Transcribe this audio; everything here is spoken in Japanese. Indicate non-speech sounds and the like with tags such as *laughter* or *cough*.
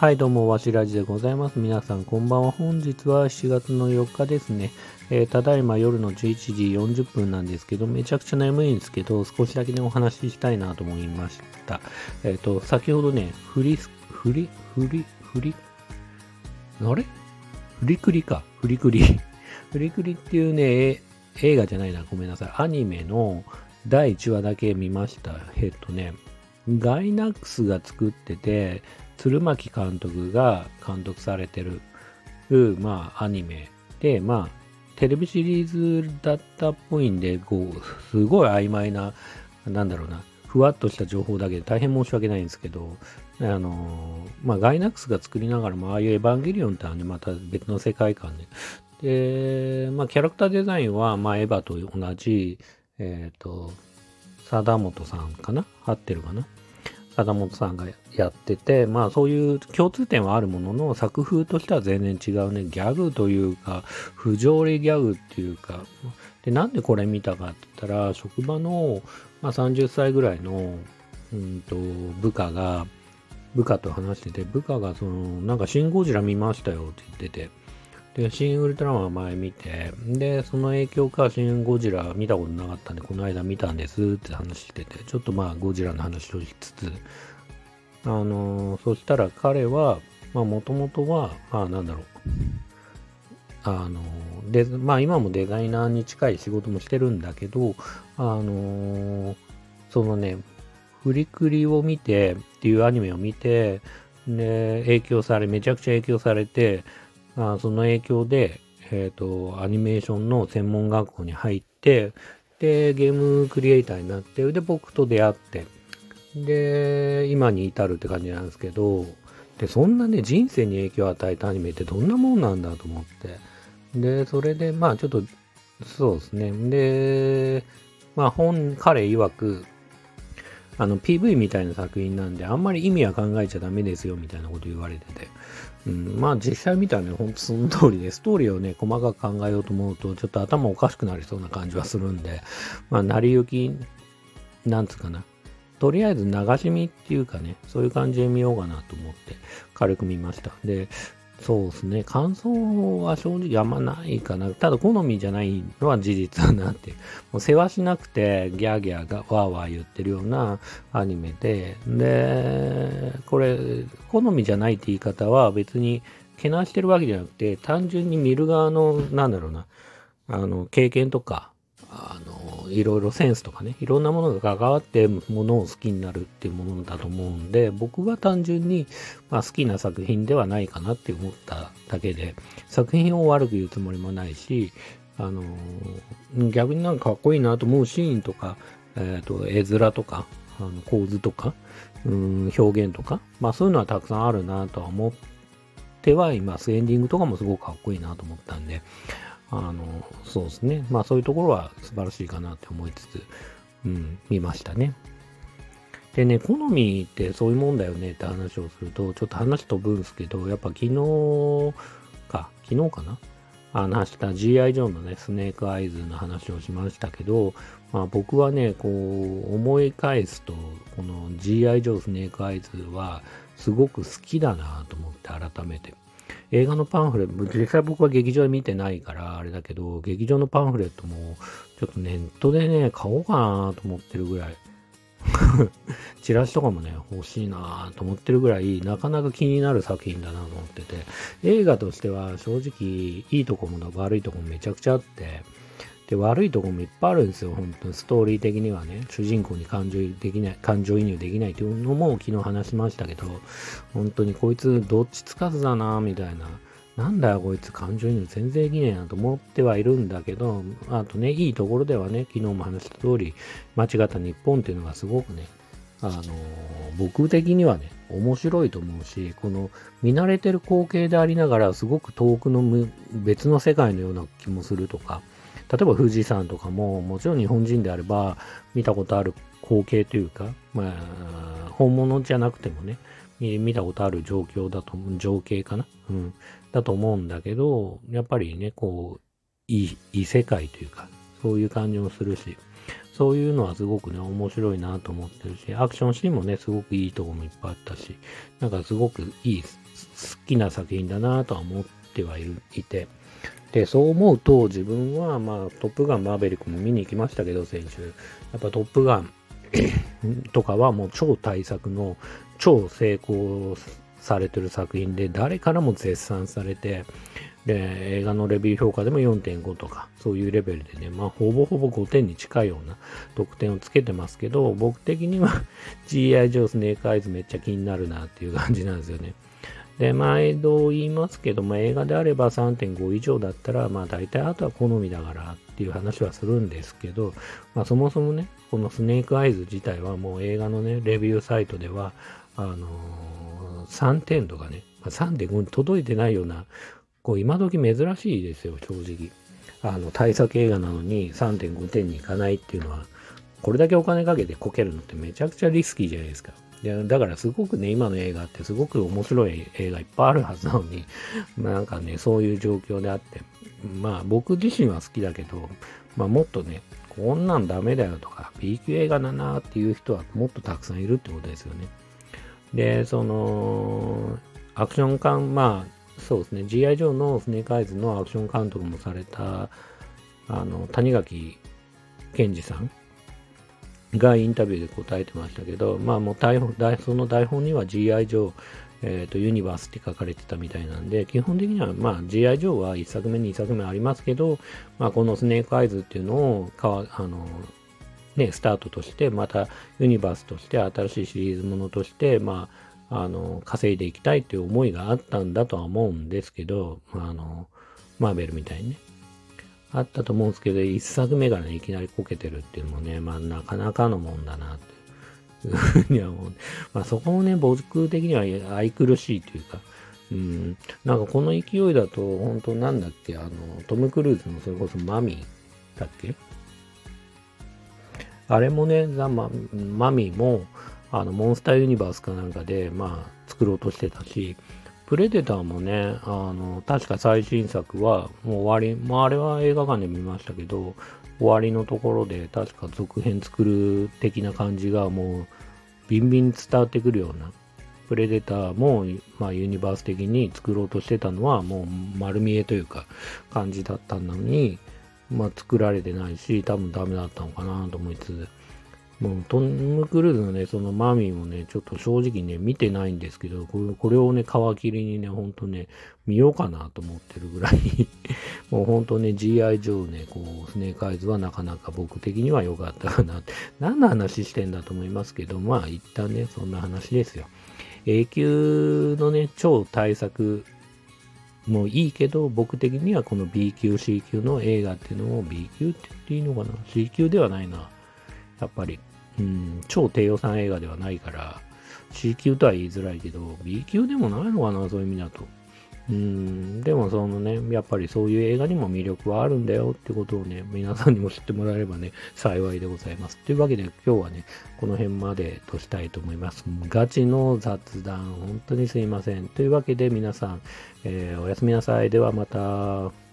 はい、どうも、わしらじでございます。皆さん、こんばんは。本日は7月の4日ですね。えー、ただいま夜の11時40分なんですけど、めちゃくちゃ眠いんですけど、少しだけね、お話ししたいなと思いました。えっ、ー、と、先ほどね、フリ、フリ、フリ、フリ、あれ？フリクリか。フリクリ。*laughs* フリクリっていうね、映画じゃないな、ごめんなさい。アニメの第1話だけ見ました。えっとね、ガイナックスが作ってて、鶴巻監督が監督されてる、まあ、アニメ。で、まあ、テレビシリーズだったっぽいんで、こう、すごい曖昧な、なんだろうな、ふわっとした情報だけで大変申し訳ないんですけど、あの、まあ、ガイナックスが作りながらも、ああいうエヴァンゲリオンってね、また別の世界観で、で、まあ、キャラクターデザインは、まあ、エヴァと同じ、えっ、ー、と、貞本さんかな？合ってるかな？貞本さんがやってて、まあそういう共通点はあるものの、作風としては全然違うね。ギャグというか、不条理ギャグっていうか、で、なんでこれ見たかって言ったら、職場の、まあ、30歳ぐらいの、うんと、部下が、部下と話してて、部下がその、なんかシン・ゴジラ見ましたよって言ってて、で、シン・ウルトラマン前見て、で、その影響か、シン・ゴジラ見たことなかったんで、この間見たんですって話してて、ちょっとまあ、ゴジラの話をしつつ、あのー、そしたら彼は、まあ、もともとは、まあ、なんだろう、あのー、で、まあ、今もデザイナーに近い仕事もしてるんだけど、あのー、そのね、フリクリを見て、っていうアニメを見て、で、影響され、めちゃくちゃ影響されて、あその影響で、えっ、ー、と、アニメーションの専門学校に入って、で、ゲームクリエイターになって、で、僕と出会って、で、今に至るって感じなんですけど、で、そんなね、人生に影響を与えたアニメってどんなもんなんだと思って。で、それで、まあちょっと、そうですね。で、まあ本、彼曰く、あの PV みたいな作品なんで、あんまり意味は考えちゃダメですよみたいなこと言われてて。うん、まあ実際見たらね、ほんとその通りで、ストーリーをね、細かく考えようと思うと、ちょっと頭おかしくなりそうな感じはするんで、まあ成り行き、なんつうかな。とりあえず流し見っていうかね、そういう感じで見ようかなと思って軽く見ました。で、そうですね。感想は正直あんまないかな。ただ好みじゃないのは事実だなって。もう世話しなくてギャーギャーがワーワー言ってるようなアニメで、で、これ、好みじゃないって言い方は別にけなしてるわけじゃなくて、単純に見る側の、なんだろうな、あの、経験とか、あの、いろいろセンスとかね、いろんなものが関わってものを好きになるっていうものだと思うんで、僕は単純に、まあ、好きな作品ではないかなって思っただけで、作品を悪く言うつもりもないし、あの、逆になんかかっこいいなと思うシーンとか、えっ、ー、と、絵面とか、あの構図とか、うん、表現とか、まあそういうのはたくさんあるなとは思ってはいます。エンディングとかもすごくかっこいいなと思ったんで、あの、そうですね。まあそういうところは素晴らしいかなって思いつつ、うん、見ましたね。でね、好みってそういうもんだよねって話をすると、ちょっと話飛ぶんですけど、やっぱ昨日か、昨日かな？話した G.I. ジョーンのね、スネークアイズの話をしましたけど、まあ僕はね、こう思い返すと、この G.I. ジョースネークアイズはすごく好きだなと思って改めて。映画のパンフレット、実際僕は劇場で見てないからあれだけど、劇場のパンフレットもちょっとネットでね、買おうかなと思ってるぐらい。*laughs* チラシとかもね、欲しいなと思ってるぐらい、なかなか気になる作品だなと思ってて、映画としては正直、いいとこも悪いとこもめちゃくちゃあって、で、悪いとこもいっぱいあるんですよ、本当に。ストーリー的にはね、主人公に感情できない、感情移入できないというのも昨日話しましたけど、本当にこいつどっちつかずだな、みたいな。なんだよ、こいつ感情移入全然できねえなと思ってはいるんだけど、あとね、いいところではね、昨日も話した通り、間違った日本っていうのがすごくね、あのー、僕的にはね、面白いと思うし、この見慣れてる光景でありながら、すごく遠くの別の世界のような気もするとか、例えば富士山とかも、もちろん日本人であれば見たことある光景というか、まあ、本物じゃなくてもね、見たことある状況だと、情景かな？うん。だと思うんだけど、やっぱりね、こう、いい、異世界というか、そういう感じもするし、そういうのはすごくね、面白いなと思ってるし、アクションシーンもね、すごくいいとこもいっぱいあったし、なんかすごくいい、好きな作品だなとは思ってはいる、いて、で、そう思うと自分は、まあ、トップガンマーベリックも見に行きましたけど、先週。やっぱトップガン *clears throat* とかはもう超大作の超成功されてる作品で、誰からも絶賛されて、で、映画のレビュー評価でも4.5とか、そういうレベルでね、まあ、ほぼほぼ5点に近いような得点をつけてますけど、僕的には GI 上スネークアイズめっちゃ気になるなっていう感じなんですよね。で、毎度言いますけども、映画であれば3.5以上だったら、まあ大体あとは好みだからっていう話はするんですけど、まあそもそもね、このスネークアイズ自体はもう映画のね、レビューサイトでは、あのー、3点とかね、3.5に届いてないような、こう今時珍しいですよ、正直。あの、対策映画なのに3.5点にいかないっていうのは、これだけお金かけてこけるのってめちゃくちゃリスキーじゃないですか。でだからすごくね、今の映画ってすごく面白い映画いっぱいあるはずなのに、なんかね、そういう状況であって、まあ僕自身は好きだけど、まあもっとね、こんなんダメだよとか、B 級映画だなっていう人はもっとたくさんいるってことですよね。で、その、アクション監、まあ、そうですね、G.I. ジョーのスネークアイズのアクション監督もされた、あの、谷垣健二さんがインタビューで答えてましたけど、まあもう台本、その台本には GI 上、えっ、ー、と、ユニバースって書かれてたみたいなんで、基本的には、まあ GI 上は1作目、2作目ありますけど、まあこのスネークアイズっていうのを、かわ、あの、ね、スタートとして、またユニバースとして新しいシリーズものとして、まあ、あの、稼いでいきたいっていう思いがあったんだとは思うんですけど、あの、マーベルみたいにね。あったと思うんですけど、一作目からね、いきなりこけてるっていうのもね、まあなかなかのもんだなっていうふうには思う。まあそこもね、僕的には愛くるしいというか、うん、なんかこの勢いだと、本当なんだっけ、あの、トム・クルーズのそれこそマミーだっけ？あれもね、ザ・ママミーも、あの、モンスターユニバースかなんかで、まあ、作ろうとしてたし、プレデターもね、あの、確か最新作はもう終わり、まああれは映画館で見ましたけど、終わりのところで確か続編作る的な感じがもうビンビン伝わってくるような、プレデターも、まあユニバース的に作ろうとしてたのはもう丸見えというか感じだったのに、まあ作られてないし、多分ダメだったのかなと思いつつ、もうトム・クルーズのね、そのマミーもね、ちょっと正直ね、見てないんですけど、これこれをね、皮切りにね、ほんとね、見ようかなと思ってるぐらい *laughs* もうほんとね、GI 上ね、こう、スネークアイズはなかなか僕的には良かったかな。何の話してんだと思いますけど、まあ一旦ね、そんな話ですよ。A 級のね、超大作もいいけど、僕的にはこの B 級、C 級の映画っていうのを B 級って言っていいのかな ?C 級ではないな。やっぱり。うん、超低予算映画ではないから、C 級とは言いづらいけど、B 級でもないのかな、そういう意味だと。うん、でもそのね、やっぱりそういう映画にも魅力はあるんだよってことをね、皆さんにも知ってもらえればね、幸いでございます。というわけで今日はね、この辺までとしたいと思います。ガチの雑談、本当にすいません。というわけで皆さん、えー、おやすみなさい。ではまた。